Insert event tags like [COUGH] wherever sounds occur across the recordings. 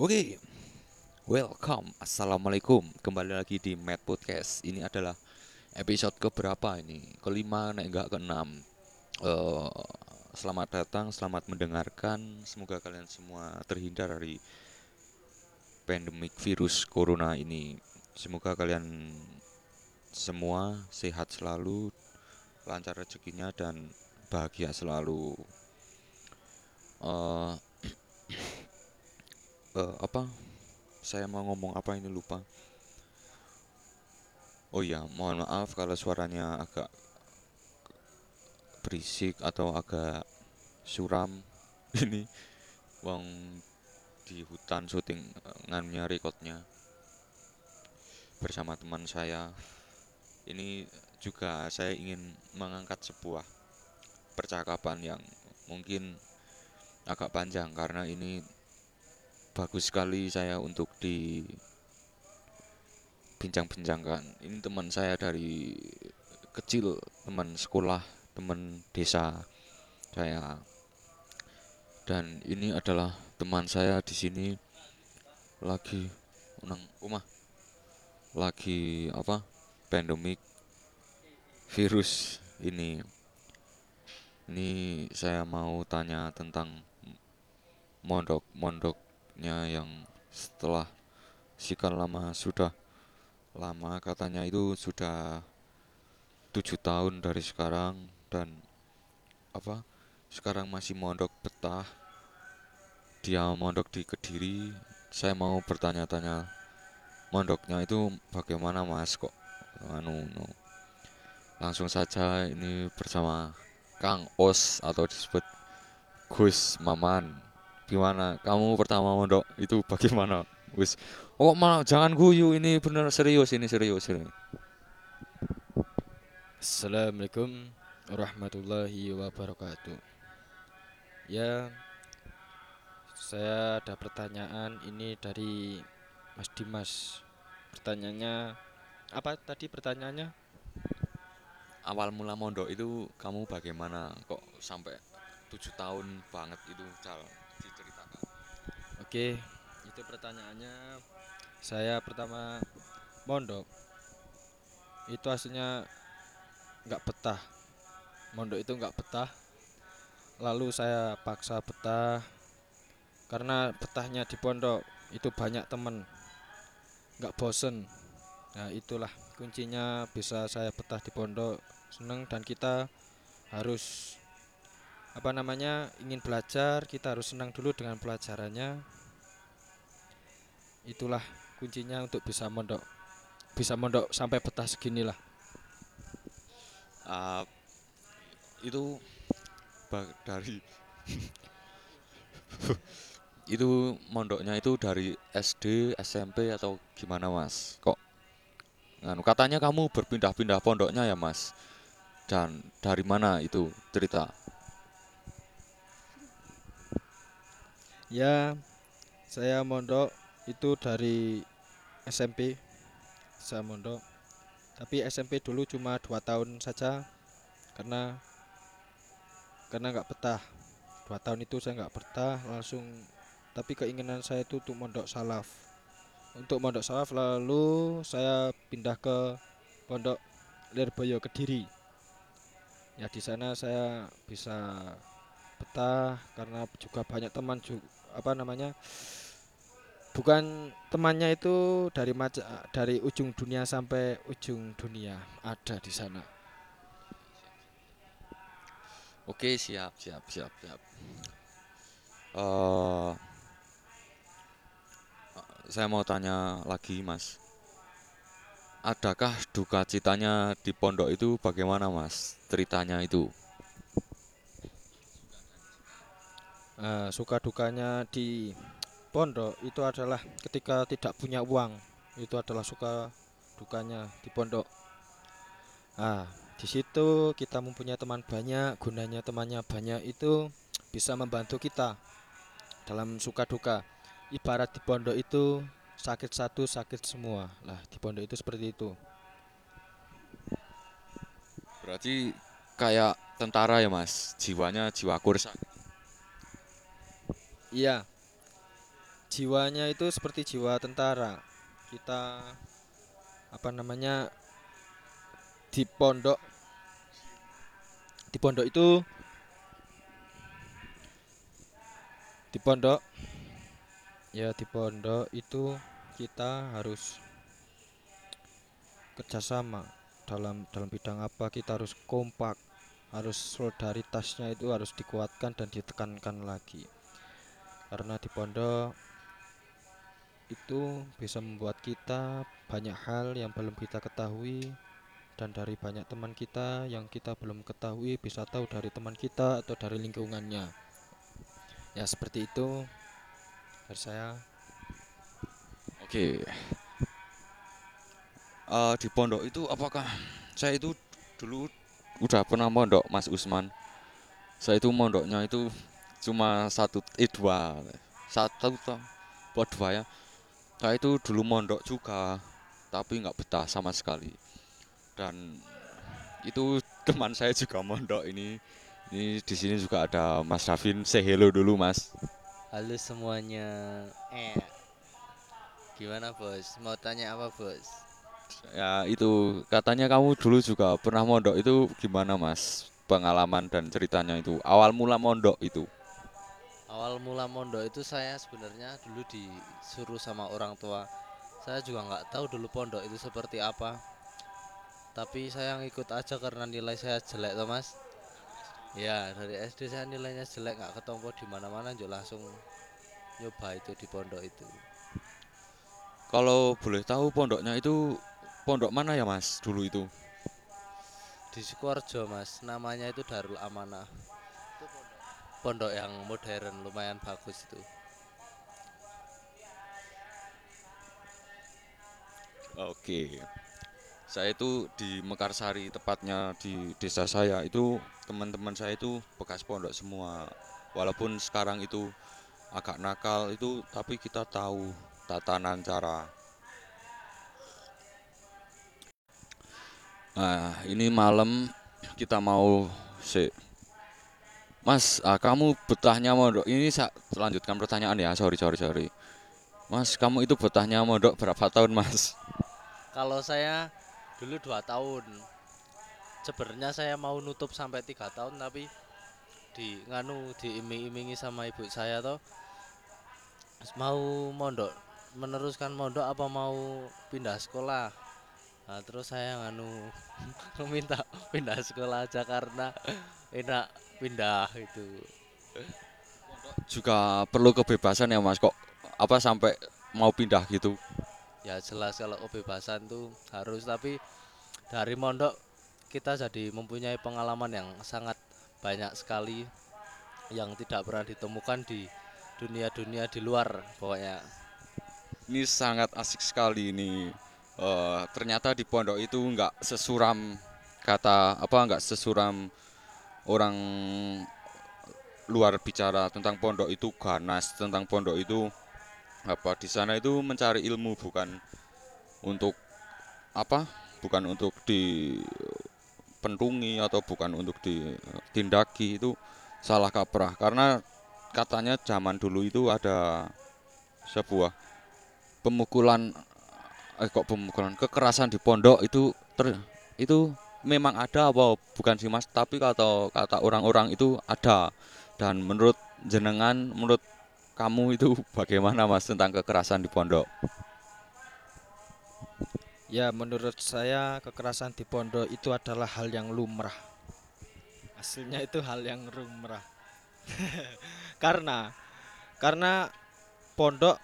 Oke, welcome, assalamualaikum. Kembali lagi di Mad Podcast. Ini adalah episode keberapa ini? Kelima, nek enggak keenam. Eh, selamat datang, selamat mendengarkan. Semoga kalian semua terhindar dari pandemik virus corona ini. Semoga kalian semua sehat selalu, lancar rezekinya dan bahagia selalu. Eh, eh, apa? Saya mau ngomong apa ini lupa. Oh iya, mohon maaf kalau suaranya agak berisik atau agak suram. [LAUGHS] Ini wong di hutan syuting eh, nganunya recordnya bersama teman saya. Ini juga saya ingin mengangkat sebuah percakapan yang mungkin agak panjang karena ini bagus sekali saya untuk dibincang-bincangkan. Ini teman saya dari kecil, teman sekolah, teman desa saya. Dan ini adalah teman saya di sini lagi nang rumah lagi apa pandemik virus ini ini saya mau tanya tentang mondok mondoknya yang setelah sekian lama sudah lama katanya itu sudah tujuh tahun dari sekarang dan apa sekarang masih mondok betah. Dia mondok di Kediri. Saya mau bertanya-tanya mondoknya itu bagaimana mas kok anu no. langsung saja ini bersama Kang Os atau disebut Gus Maman gimana kamu pertama mondok itu bagaimana Gus oh malah jangan guyu ini bener serius ini serius ini Assalamualaikum warahmatullahi wabarakatuh. Ya, saya ada pertanyaan ini dari Mas Dimas. Pertanyaannya apa tadi pertanyaannya? awal mula mondok itu kamu bagaimana kok sampai tujuh tahun banget itu cal Oke, itu pertanyaannya. Saya pertama mondok itu aslinya nggak betah. Mondok itu nggak betah. Lalu saya paksa betah karena betahnya di pondok itu banyak temen, nggak bosen. Nah itulah kuncinya bisa saya betah di pondok seneng dan kita harus apa namanya ingin belajar kita harus senang dulu dengan pelajarannya itulah kuncinya untuk bisa mondok bisa mondok sampai betah segini lah. Ah, itu dari [LAUGHS] itu mondoknya itu dari SD SMP atau gimana mas? Kok nganu katanya kamu berpindah-pindah pondoknya ya mas? Dan dari mana itu cerita? Ya saya mondok itu dari SMP saya mondok tapi SMP dulu cuma dua tahun saja karena karena nggak betah. Dua tahun itu saya nggak betah langsung tapi keinginan saya itu untuk mondok salaf. Untuk mondok salaf lalu saya pindah ke pondok Lirboyo Kediri. Ya di sana saya bisa betah karena juga banyak teman juga apa namanya bukan temannya itu dari maca dari ujung dunia sampai ujung dunia ada di sana. Oke siap siap siap siap. Eh saya mau tanya lagi mas. Adakah duka citanya di pondok itu bagaimana mas ceritanya itu? Eh, suka dukanya di pondok itu adalah ketika tidak punya uang itu adalah suka dukanya di pondok. Ah di situ kita mempunyai teman banyak gunanya temannya banyak itu bisa membantu kita dalam suka duka. Ibarat di pondok itu sakit satu sakit semua. Lah di pondok itu seperti itu. Berarti kayak tentara ya mas? Jiwanya jiwa kursa. Iya jiwanya itu seperti jiwa tentara. Kita apa namanya di pondok di pondok itu di pondok ya di pondok itu kita harus kerjasama dalam dalam bidang apa kita harus kompak harus solidaritasnya itu harus dikuatkan dan ditekankan lagi. Karena di pondok itu bisa membuat kita banyak hal yang belum kita ketahui dan dari banyak teman kita yang kita belum ketahui bisa tahu dari teman kita atau dari lingkungannya ya seperti itu dari saya Oke. Eh, di pondok itu apakah saya itu dulu udah pernah mondok Mas Usman. Saya itu mondoknya itu cuma satu eh dua satu toh buat dua ya. Saya itu dulu mondok juga tapi nggak betah sama sekali. Dan itu teman saya juga mondok ini. Ini di sini juga ada Mas Rafin. Say hello dulu Mas. Halo semuanya. Eh. Gimana, Bos? Mau tanya apa, Bos? Ya itu katanya kamu dulu juga pernah mondok itu gimana Mas? Pengalaman dan ceritanya itu awal mula mondok itu. Awal mula mondok itu saya sebenarnya dulu disuruh sama orang tua. Saya juga nggak tahu dulu pondok itu seperti apa. Tapi saya ngikut aja karena nilai saya jelek, toh, Mas. Ya, dari SD saya nilainya jelek, nggak ketompo di mana-mana, juga langsung nyoba itu di pondok itu. Kalau boleh tahu pondoknya itu pondok mana ya Mas dulu itu? Di Sukoharjo, Mas. Namanya itu Darul Amanah. Pondok yang modern, lumayan bagus itu. Oke. Saya itu di Mekarsari tepatnya di desa saya itu teman-teman saya itu bekas pondok semua. Walaupun sekarang itu agak nakal itu tapi kita tahu tatanan cara. Nah, ini malam kita mau Mas, ah, kamu betahnya mondok ini saya lanjutkan pertanyaan ya. Sorry, sorry, sorry. Mas, kamu itu betahnya mondok berapa tahun, Mas? Kalau saya dulu dua tahun. Sebenarnya saya mau nutup sampai tiga tahun tapi di nganu diiming-imingi sama ibu saya toh mau mondok meneruskan mondok apa mau pindah sekolah. Nah, terus saya nganu [LAUGHS] meminta pindah sekolah aja karena enak pindah itu. Juga perlu kebebasan ya, Mas. Kok apa sampai mau pindah gitu? Ya jelas kalau kebebasan tuh harus tapi dari mondok kita jadi mempunyai pengalaman yang sangat banyak sekali yang tidak pernah ditemukan di dunia-dunia di luar pokoknya. Ini sangat asik sekali ini. Eh, ternyata di pondok itu nggak sesuram kata apa nggak sesuram orang luar bicara tentang pondok itu ganas tentang pondok itu apa di sana itu mencari ilmu bukan untuk apa bukan untuk dipentungi atau bukan untuk ditindaki itu salah kaprah. Karena katanya zaman dulu itu ada sebuah pemukulan eh kok pemukulan kekerasan di pondok itu ter itu memang ada apa bukan sih Mas tapi kata kata orang-orang itu ada dan menurut jenengan menurut kamu itu [LAUGHS] bagaimana Mas tentang kekerasan di pondok? Ya, menurut saya kekerasan di pondok itu adalah hal yang lumrah. Hasilnya itu hal yang lumrah. [LAUGHS] karena karena pondok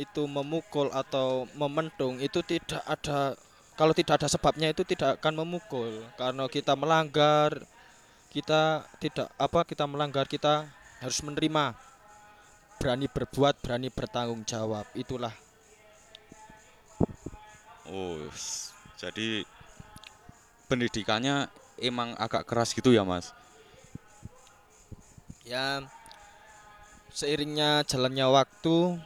itu memukul atau mementung itu tidak ada kalau tidak ada sebabnya itu tidak akan memukul. Karena kita melanggar kita tidak apa kita melanggar kita harus menerima. Berani berbuat berani bertanggung jawab. Itulah. Oh, jadi pendidikannya emang agak keras gitu ya Mas? ya seiringnya jalannya waktu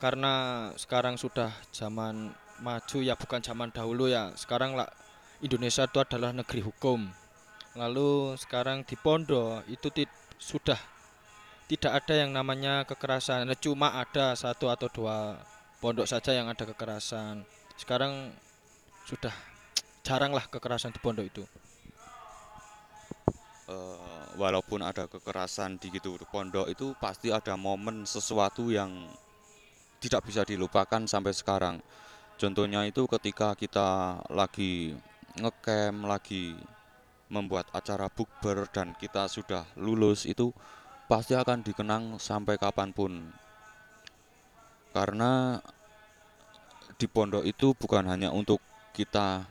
karena sekarang sudah zaman maju ya bukan zaman dahulu ya sekarang lah Indonesia itu adalah negeri hukum lalu sekarang di pondok itu ti- sudah tidak ada yang namanya kekerasan. Nah, Cuma ada satu atau dua pondok saja yang ada kekerasan. Sekarang sudah jaranglah kekerasan di pondok itu. Eh, walaupun ada kekerasan di gitu pondok itu pasti ada momen sesuatu yang tidak bisa dilupakan sampai sekarang. Contohnya itu ketika kita lagi ngecamp, lagi membuat acara bukber dan kita sudah lulus itu pasti akan dikenang sampai kapan pun. Karena di pondok itu bukan hanya untuk kita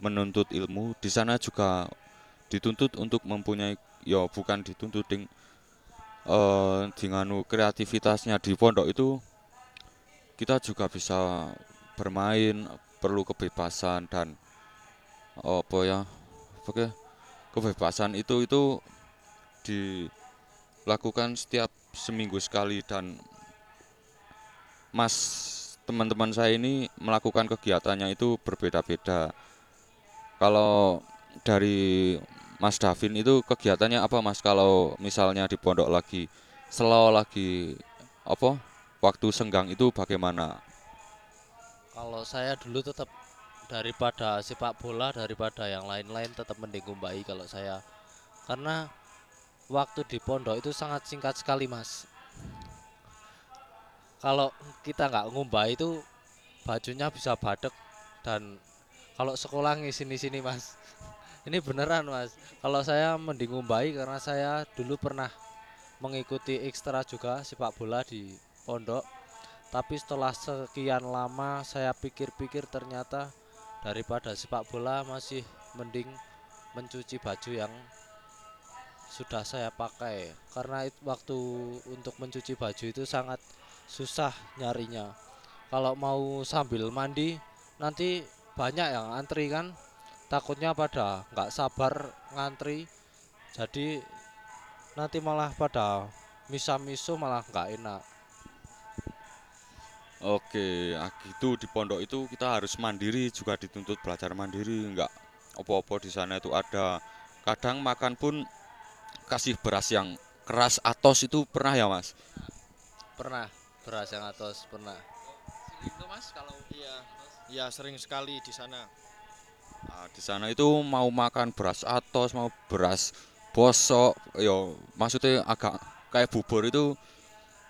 menuntut ilmu, di sana juga dituntut untuk mempunyai ya bukan dituntut ding dengan kreativitasnya di pondok itu kita juga bisa bermain, perlu kebebasan dan apa ya, oke kebebasan itu itu dilakukan setiap seminggu sekali dan Mas teman-teman saya ini melakukan kegiatannya itu berbeda-beda. Kalau dari Mas Davin itu kegiatannya apa Mas kalau misalnya di pondok lagi slow lagi apa waktu senggang itu bagaimana? Kalau saya dulu tetap daripada sepak bola daripada yang lain-lain tetap mending ngumbai kalau saya. Karena waktu di pondok itu sangat singkat sekali, Mas. Kalau kita nggak ngumbai itu bajunya bisa badek dan kalau sekolah ngisi sini Mas. [LAUGHS] Ini beneran, Mas. Kalau saya mending ngumbai karena saya dulu pernah mengikuti ekstra juga sepak bola di pondok. Tapi setelah sekian lama saya pikir-pikir ternyata daripada sepak bola masih mending mencuci baju yang sudah saya pakai karena it- waktu untuk mencuci baju itu sangat susah nyarinya. Kalau mau sambil mandi nanti banyak yang antri kan takutnya pada nggak sabar ngantri jadi nanti malah pada misa-misu malah nggak enak Oke, ah gitu di pondok itu kita harus mandiri juga dituntut belajar mandiri, enggak opo-opo di sana itu ada. Kadang makan pun kasih beras yang keras atos itu pernah ya Mas? pernah beras yang atas pernah itu mas kalau Iya. Ya sering sekali di sana. Nah, di sana itu mau makan beras atos, mau beras bosok, yo maksudnya agak kayak bubur itu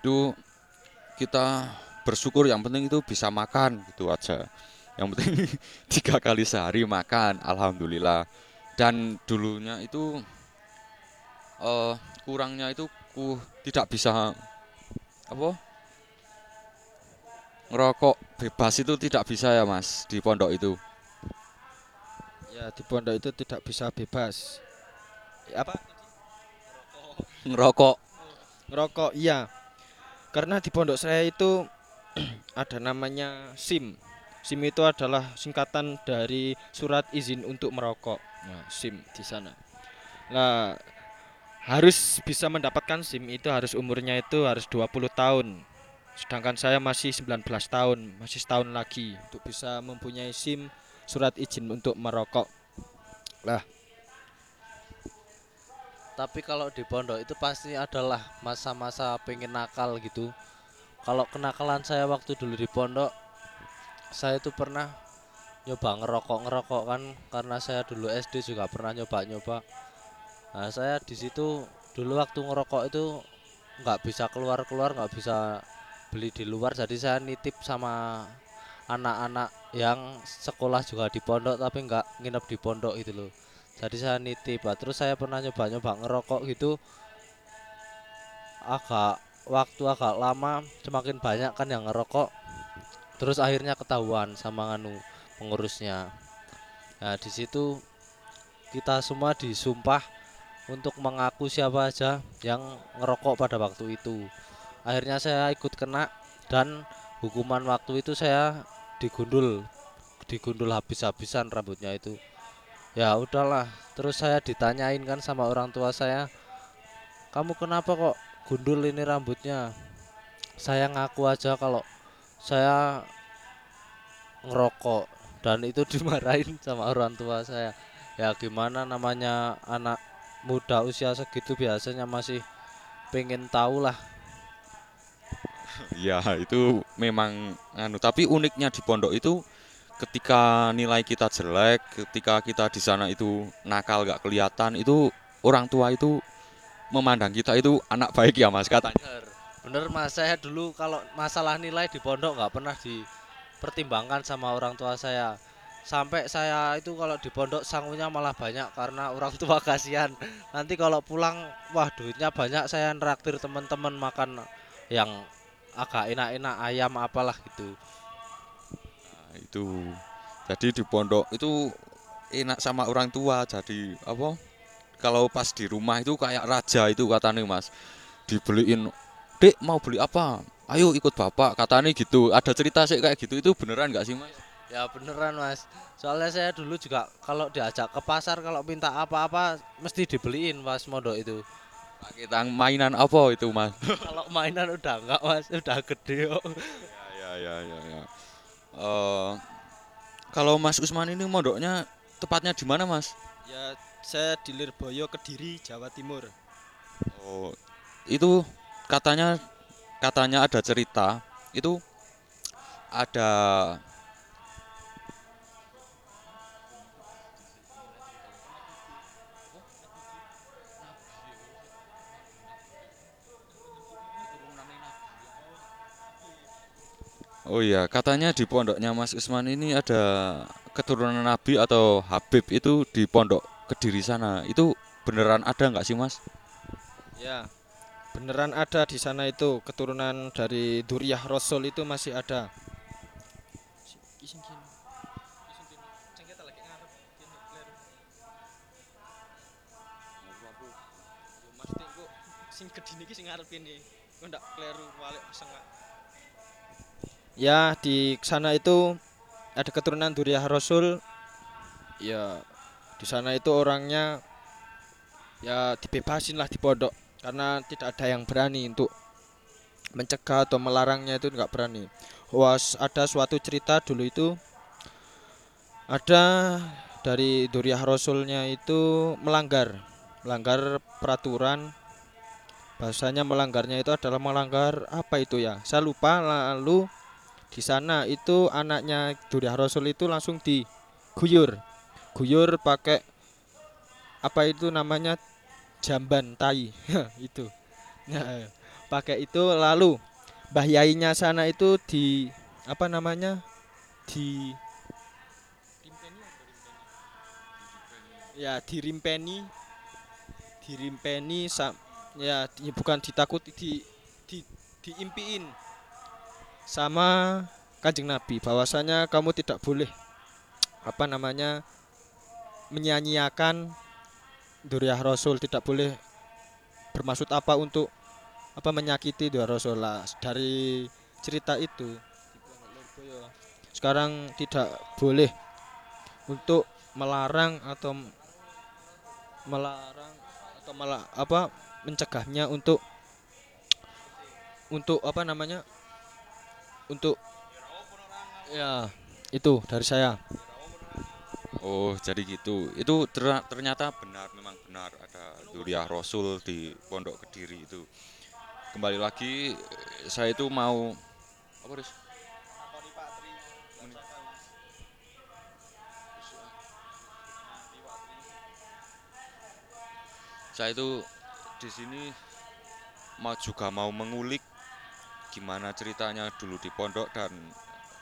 itu kita bersyukur yang penting itu bisa makan gitu aja. Yang penting [LAUGHS] tiga kali sehari makan, alhamdulillah. Dan dulunya itu eh kurangnya itu ku tidak bisa apa ngerokok bebas itu tidak bisa ya mas di pondok itu. Ya di pondok itu tidak bisa bebas. Ya, Apa? Ngerokok Ngerokok, iya. Karena di pondok saya itu ada namanya SIM. SIM itu adalah singkatan dari surat izin untuk merokok. Nah, SIM di sana. Nah, harus bisa mendapatkan SIM itu harus umurnya itu harus 20 tahun. Sedangkan saya masih 19 tahun, masih setahun lagi untuk bisa mempunyai SIM surat izin untuk merokok. tapi kalau di pondok itu pasti adalah masa-masa pengen nakal gitu kalau kenakalan saya waktu dulu di pondok saya itu pernah nyoba ngerokok ngerokok kan karena saya dulu SD juga pernah nyoba nyoba nah saya di situ dulu waktu ngerokok itu nggak bisa keluar keluar nggak bisa beli di luar. Jadi saya nitip sama anak-anak yang sekolah juga di pondok tapi nggak nginep di pondok itu loh. Jadi saya nitip terus saya pernah nyoba-nyoba ngerokok gitu. Agak waktu agak lama semakin banyak kan yang ngerokok terus akhirnya ketahuan sama nganu pengurusnya. Nah di situ kita semua disumpah untuk mengaku siapa aja yang ngerokok pada waktu itu. Akhirnya saya ikut kena dan hukuman waktu itu saya digundul digundul habis-habisan rambutnya itu. Ya udahlah terus saya ditanyain kan sama orang tua saya kamu kenapa kok gundul ini rambutnya. Saya ngaku aja kalau saya ngerokok dan itu [LAUGHS] dimarahin sama orang tua saya. Ya gimana namanya anak muda usia segitu biasanya masih pengen tahu lah. Ya itu memang anu tapi uniknya di pondok itu ketika nilai kita jelek, ketika kita di sana itu nakal gak kelihatan itu orang tua itu memandang kita itu anak baik ya mas katanya. bener. Bener mas. Saya dulu kalau masalah nilai di pondok nggak pernah dipertimbangkan sama orang tua saya. Sampai saya itu kalau di pondok sangunya malah banyak karena orang tua [LAUGHS] kasihan. Nanti kalau pulang wah duitnya banyak saya neraktir teman-teman makan yang agak enak-enak ayam apalah gitu. Nah, itu. Jadi di pondok itu enak sama orang tua jadi apa kalau pas di rumah itu kayak raja itu katanya mas. Dibeliin dek mau beli apa? Ayo ikut bapak. Katanya gitu. Ada cerita sih kayak gitu. Itu beneran nggak sih mas? Ya beneran mas. Soalnya saya dulu juga kalau diajak ke pasar kalau minta apa-apa mesti dibeliin mas mondok itu. Pakai tang mainan apa itu mas? [LAUGHS] Kalau mainan udah enggak mas udah gede kok ya ya ya ya. Eh, kalau mas Usman ini mondoknya tepatnya di mana mas? Ya saya di Lirboyo Kediri Jawa Timur. Oh, itu katanya katanya ada cerita itu ada Oh iya, katanya di pondoknya Mas Usman ini ada keturunan Nabi atau Habib itu di pondok Kediri sana. Itu beneran ada nggak sih Mas? Ya. Beneran ada di sana itu keturunan dari Duriyah Rasul itu masih ada. Ya, di sana itu ada keturunan Duriyah Rasul. Ya, di sana itu orangnya ya dibebasin lah di pondok. Karena tidak ada yang berani untuk mencegah atau melarangnya itu nggak berani. Was ada suatu cerita dulu itu ada dari Duriyah Rasulnya itu melanggar melanggar peraturan. Bahasanya melanggarnya itu adalah melanggar apa itu ya? Saya lupa lalu di sana itu anaknya Duriyah Rasul itu langsung diguyur guyur pakai apa itu namanya jamban tai. [LAUGHS] Itu. Nah, pakai itu lalu Mbah Yainya sana itu di apa namanya di ya dirimpeni dirimpeni sa, ya di- bukan ditakuti di di diimpiin sama kanjeng Nabi. Bahwasanya kamu tidak boleh apa namanya menyanyiakan Duriyah Rasul tidak boleh bermaksud apa untuk apa menyakiti Duriyah Rasul lah. Dari cerita itu sekarang tidak boleh untuk melarang atau melarang atau malah apa mencegahnya untuk untuk apa namanya untuk ya itu dari saya Oh, jadi gitu. Itu ter- ternyata benar, memang benar ada Duriah Rasul di Pondok Kediri itu. Kembali lagi, saya itu mau apa Riz? Saya itu di sini mau juga mau mengulik gimana ceritanya dulu di pondok dan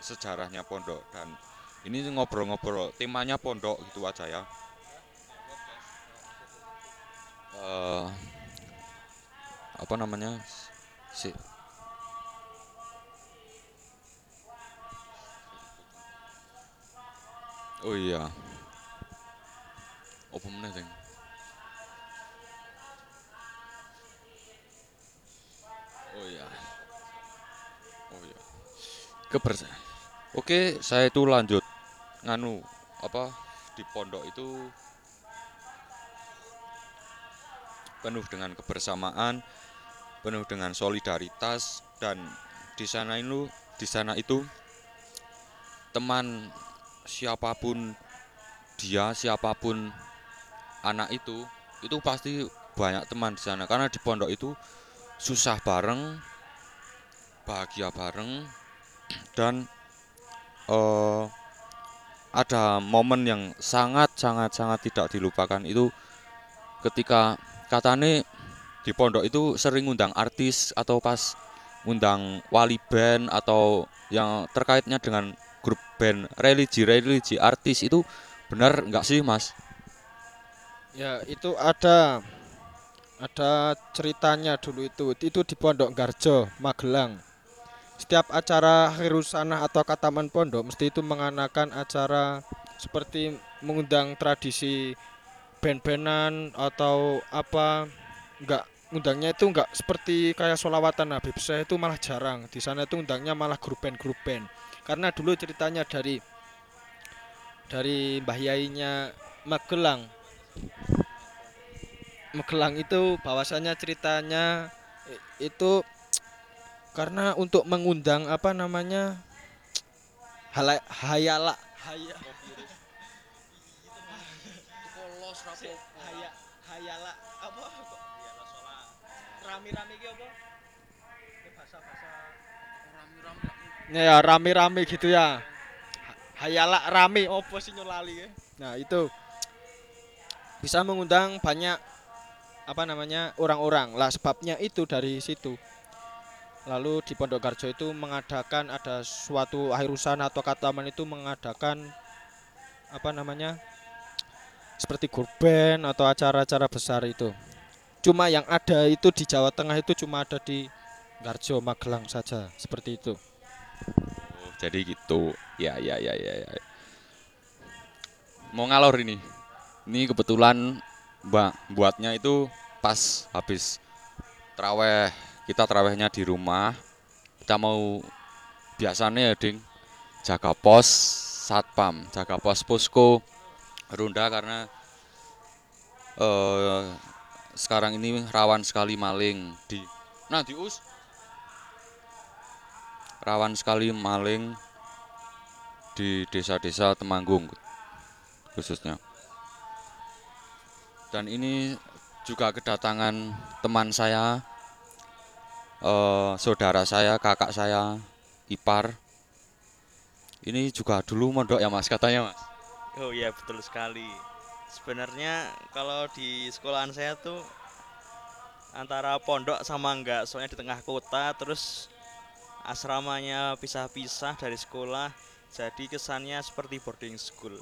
sejarahnya pondok dan ini ngobrol-ngobrol temanya pondok gitu aja ya. Eh, apa namanya? Si oh iya. Apa meneh Deng? oh iya. Oh iya. Kepersa Oke, saya itu lanjut nganu apa di pondok itu penuh dengan kebersamaan, penuh dengan solidaritas dan di sana itu di sana itu teman siapa pun dia siapa pun anak itu itu pasti banyak teman di sana. Karena di pondok itu susah bareng bahagia bareng dan eh ada momen yang sangat sangat sangat tidak dilupakan itu ketika katane di pondok itu sering ngundang artis atau pas ngundang wali band atau yang terkaitnya dengan grup band religi-religi artis itu benar nggak sih mas? Ya, itu ada ada ceritanya dulu itu. Itu di Pondok Garjo, Magelang. Setiap acara akhir usanah atau kataman pondok mesti itu menganakan acara seperti mengundang tradisi band-bandan atau apa. Enggak undangnya itu enggak seperti kayak solawatan Habib. Syekh itu malah jarang. Di sana itu undangnya malah grup band grup band. Karena dulu ceritanya dari dari Mbah Yainya Magelang. Magelang itu bahwasanya ceritanya i- itu karena untuk mengundang apa namanya hala, hayala. Haya, rapopo. haya hayala. Apa? Rami-rami iki apa? Bahasa-bahasa Rame-rame. ya rame-rame gitu ya. Hayala rame. Opo sih nyolali ya? Nah itu. Bisa mengundang banyak apa namanya orang-orang. Lah sebabnya itu dari situ lalu di Pondok Garjo itu mengadakan ada suatu akhir usaha atau kataman itu mengadakan apa namanya seperti kurban atau acara-acara besar itu cuma yang ada itu di Jawa Tengah itu cuma ada di Garjo Magelang saja seperti itu Oh, jadi gitu. Ya, ya, ya, ya, ya. Mau ngalor ini. Ini kebetulan Mbak buatnya itu pas habis traweh. Kita trawehnya di rumah. Kita mau biasanya ya, Ding, jaga pos satpam, jaga pos posko ronda karena eh sekarang ini rawan sekali maling di Nah, di Us rawan sekali maling di desa-desa Temanggung khususnya. Dan ini juga kedatangan teman saya, eh, saudara saya, kakak saya, ipar. Ini juga dulu mondok ya mas katanya mas. Oh iya betul sekali. Sebenarnya kalau di sekolahan saya tuh antara pondok sama enggak, soalnya di tengah kota terus asramanya pisah-pisah dari sekolah, jadi kesannya seperti boarding school.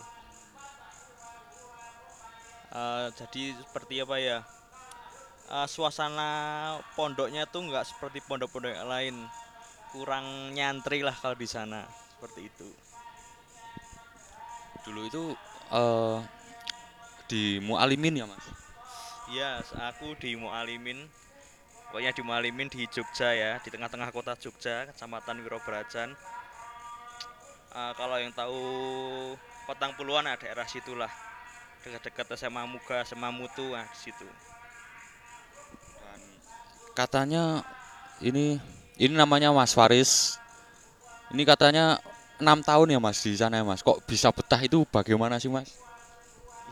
Eh, jadi seperti apa ya? Eh, suasana pondoknya tuh enggak seperti pondok-pondok yang lain, kurang nyantri lah kalau di sana, seperti itu. Dulu itu eh di Mualimin ya mas. Iya, aku di Mualimin. Pokoknya di Mualimin di Jogja ya, di tengah-tengah kota Jogja, Kecamatan Wirobrajan. Eh, kalau yang tahu Petang Puluhan ada daerah situlah. Dekat-dekat SMA Muga, SMA Mutu, nah di situ. Katanya ini ini namanya Mas Faris. Ini katanya enam tahun ya Mas di sana ya Mas. Kok bisa betah itu bagaimana sih Mas?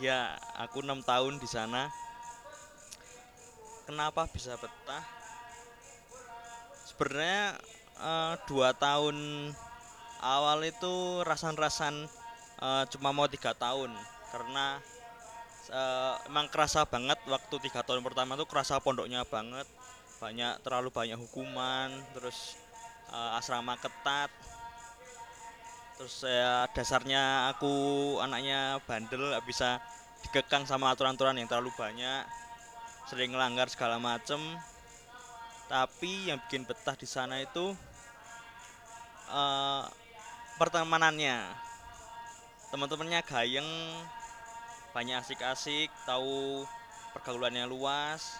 Ya, aku enam tahun di sana. Kenapa bisa betah? Sebenarnya eh, dua tahun awal itu rasan-rasan eh, cuma mau tiga tahun karena eh, emang kerasa banget waktu tiga tahun pertama tuh kerasa pondoknya banget banyak terlalu banyak hukuman terus eh, asrama ketat. Terus saya dasarnya aku anaknya bandel nggak bisa dikekang sama aturan-aturan yang terlalu banyak. Sering ngelanggar segala macem. Tapi yang bikin betah di sana itu eh, pertemanannya. Teman-temannya gayeng banyak asik-asik tahu pergaulannya luas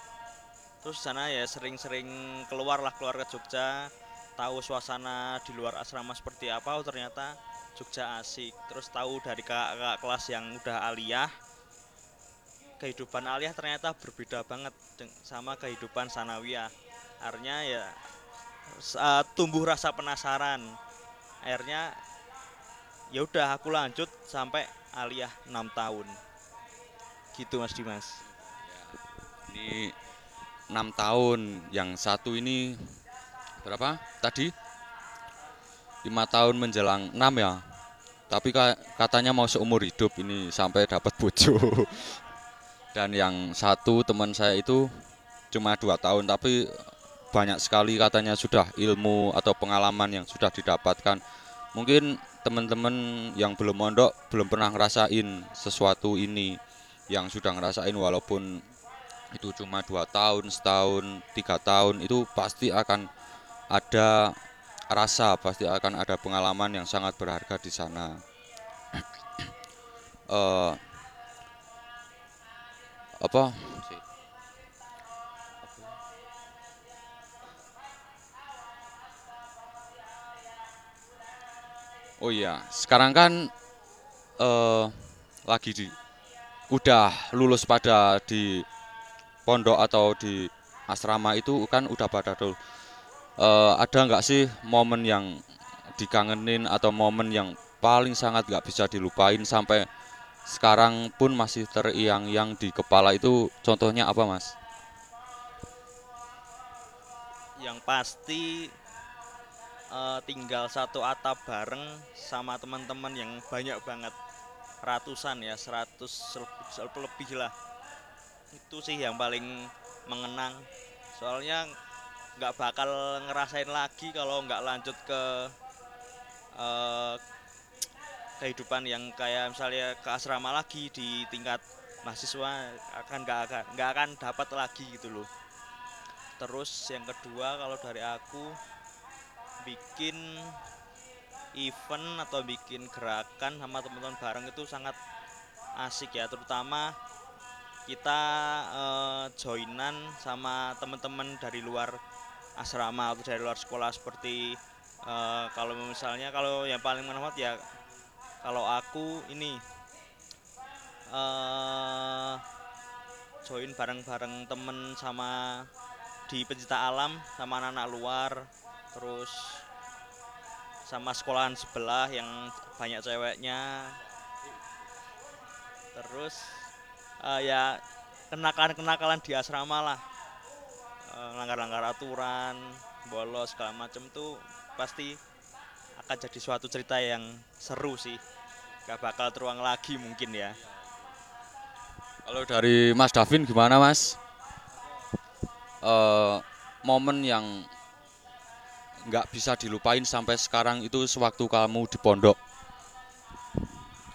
terus sana ya sering-sering keluar lah keluar ke Jogja. Tahu suasana di luar asrama seperti apa. Oh ternyata Jogja asik. Terus tahu dari kakak kelas yang udah aliyah kehidupan aliyah ternyata berbeda banget sama kehidupan sanawiyah. Akhirnya ya s- eh, tumbuh rasa penasaran. Akhirnya ya udah aku lanjut sampai aliyah 6 tahun. Gitu mas Dimas. Ini enam tahun, yang satu ini berapa tadi? lima tahun menjelang enam ya. Tapi ka- katanya mau seumur hidup ini sampai dapat bojo. [LAUGHS] Dan yang satu teman saya itu cuma dua tahun tapi banyak sekali katanya sudah ilmu atau pengalaman yang sudah didapatkan. Mungkin teman-teman yang belum mondok belum pernah ngerasain sesuatu ini yang sudah ngerasain walaupun itu cuma dua tahun setahun tiga tahun itu pasti akan ada rasa pasti akan ada pengalaman yang sangat berharga di sana. [CLEARS THROAT] Eh, apa? Oh iya, sekarang kan eh lagi di udah lulus pada di pondok atau di asrama itu kan udah pada dulu. Eh, ada nggak sih momen yang dikangenin atau momen yang paling sangat nggak bisa dilupain sampai sekarang pun masih teriang-yang di kepala itu contohnya apa mas? Yang pasti eh, tinggal satu atap bareng sama teman-teman yang banyak banget ratusan ya 100 lebih, lebih lah itu sih yang paling mengenang. Soalnya nggak bakal ngerasain lagi kalau nggak lanjut ke eh, kehidupan yang kayak misalnya ke asrama lagi di tingkat mahasiswa akan nggak akan nggak akan dapat lagi gitu loh. Terus yang kedua kalau dari aku bikin event atau bikin gerakan sama teman-teman bareng itu sangat asik ya terutama kita eh, joinan sama teman-teman dari luar asrama atau dari luar sekolah seperti eh, kalau misalnya kalau yang paling menamat ya kalau aku ini eh join bareng-bareng temen sama di pencinta alam sama anak-anak luar terus sama sekolahan sebelah yang banyak ceweknya. Terus eh, ya kenakalan-kenakalan di asrama lah Eh, langgar-langgar aturan bolos segala macam tuh pasti akan jadi suatu cerita yang seru sih gak bakal teruang lagi mungkin ya Kalau dari Mas Davin gimana Mas? Eh, momen yang nggak bisa dilupain sampai sekarang itu sewaktu kamu di pondok.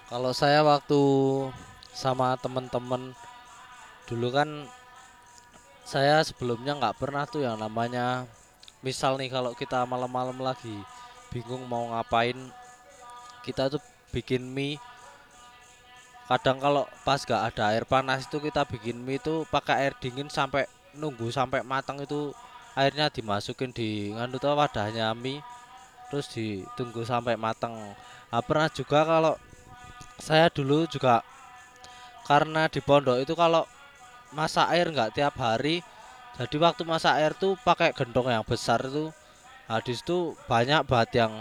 Kalau saya waktu sama temen-temen. Dulu kan saya sebelumnya nggak pernah tuh yang namanya misal nih kalau kita malam-malam lagi bingung mau ngapain kita tuh bikin mie. Kadang kalau pas gak ada air panas itu kita bikin mie itu pakai air dingin sampai nunggu sampai matang itu airnya dimasukin di nganu tuh wadahnya mie terus ditunggu sampai matang. Nah, pernah juga kalau saya dulu juga karena di pondok itu kalau masak air nggak tiap hari jadi waktu masak air tuh pakai gentong yang besar itu. Nah di situ banyak banget yang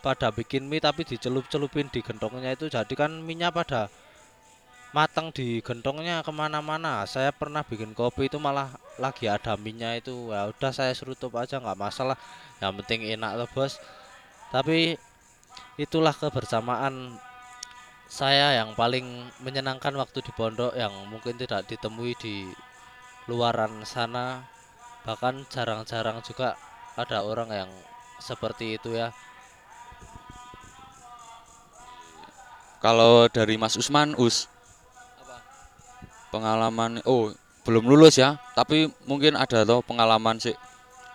pada bikin mie tapi dicelup-celupin di gentongnya itu. Jadi kan minyak pada matang di gentongnya ke mana-mana. Saya pernah bikin kopi itu malah lagi ada minyak itu. Ya udah saya serutup aja nggak masalah. Yang penting enak loh bos. Tapi itulah kebersamaan saya yang paling menyenangkan waktu di pondok yang mungkin tidak ditemui di luaran sana. Bahkan jarang-jarang juga ada orang yang seperti itu ya. Kalau dari Mas Usman, Us, apa? pengalaman, oh belum lulus ya, tapi mungkin ada loh pengalaman sih.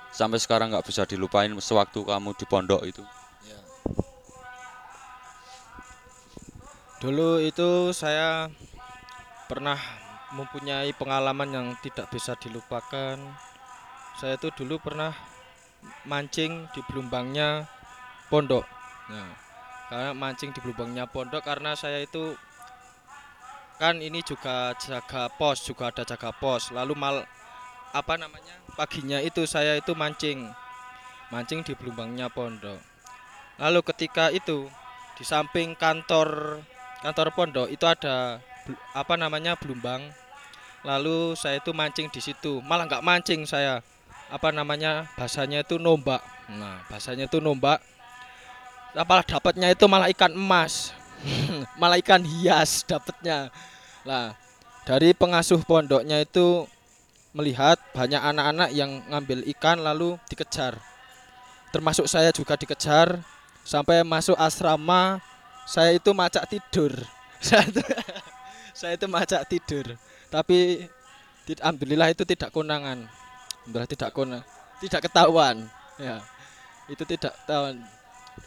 Sampai sekarang nggak bisa dilupain sewaktu kamu di pondok itu. Dulu itu saya pernah mempunyai pengalaman yang tidak bisa dilupakan. Saya itu dulu pernah mancing di belumbangnya pondok. Nah, karena mancing di belumbangnya pondok karena saya itu kan ini juga jaga pos, juga ada jaga pos. Lalu mal apa namanya? Paginya itu saya itu mancing. Mancing di belumbangnya pondok. Lalu ketika itu di samping kantor kantor pondok itu ada apa namanya belumbang. lalu saya itu mancing di situ. Malah nggak mancing saya. Apa namanya bahasanya itu nombak. Nah bahasanya itu nombak. Apalah dapatnya itu malah ikan emas. [LAUGHS] Malah ikan hias dapatnya. Lah dari pengasuh pondoknya itu melihat banyak anak-anak yang ngambil ikan lalu dikejar. Termasuk saya juga dikejar sampai masuk asrama saya itu macak tidur. [LAUGHS] [LAUGHS] Saya itu, macak tidur. Tapi alhamdulillah itu tidak konangan. Alhamdulillah tidak konang tidak ketahuan. Ya itu tidak ketahuan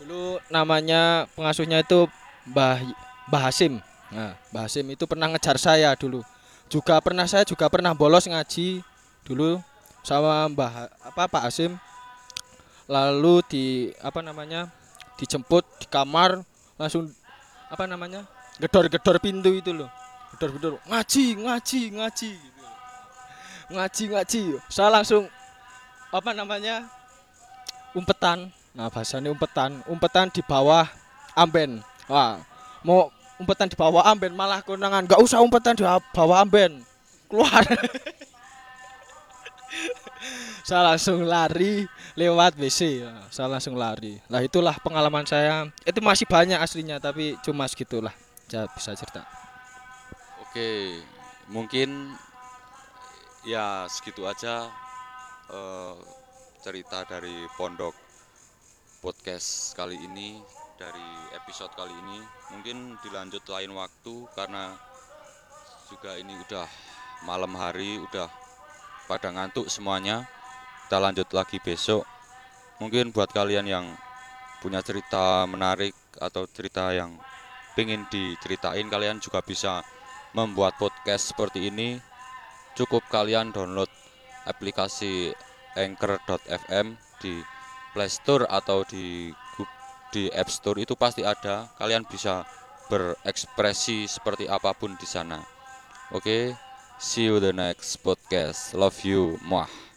dulu namanya pengasuhnya itu Mbah Mbah Hasim. Nah Mbah Hasim itu pernah ngejar saya dulu. Juga pernah saya juga pernah bolos ngaji dulu sama Mbah apa Pak Hasim. Lalu di apa namanya dijemput di kamar langsung apa namanya? Gedor-gedor pintu itu loh. Gedor-gedor ngaji ngaji ngaji. Gitu. ngaji ngaji. Saya langsung apa namanya? Umpetan. Nah bahasanya umpetan. Umpetan di bawah amben. Wah mau umpetan di bawah amben malah konangan nggak usah umpetan di bawah amben. Keluar [LAUGHS] saya langsung lari lewat WC Nah, saya langsung lari. Lah itulah pengalaman saya. Itu masih banyak aslinya tapi cuma segitulah. Saya bisa cerita. Oke, mungkin ya segitu aja eh, cerita dari pondok podcast kali ini dari episode kali ini. Mungkin dilanjut lain waktu karena juga ini udah malam hari, udah pada ngantuk semuanya. Kita lanjut lagi besok. Mungkin buat kalian yang punya cerita menarik atau cerita yang pengen diceritain kalian juga bisa membuat podcast seperti ini. Cukup kalian download aplikasi anchor.fm di Play Store atau di di App Store. Itu pasti ada. Kalian bisa berekspresi seperti apa pun di sana. Oke see you the next podcast. Love you. Muah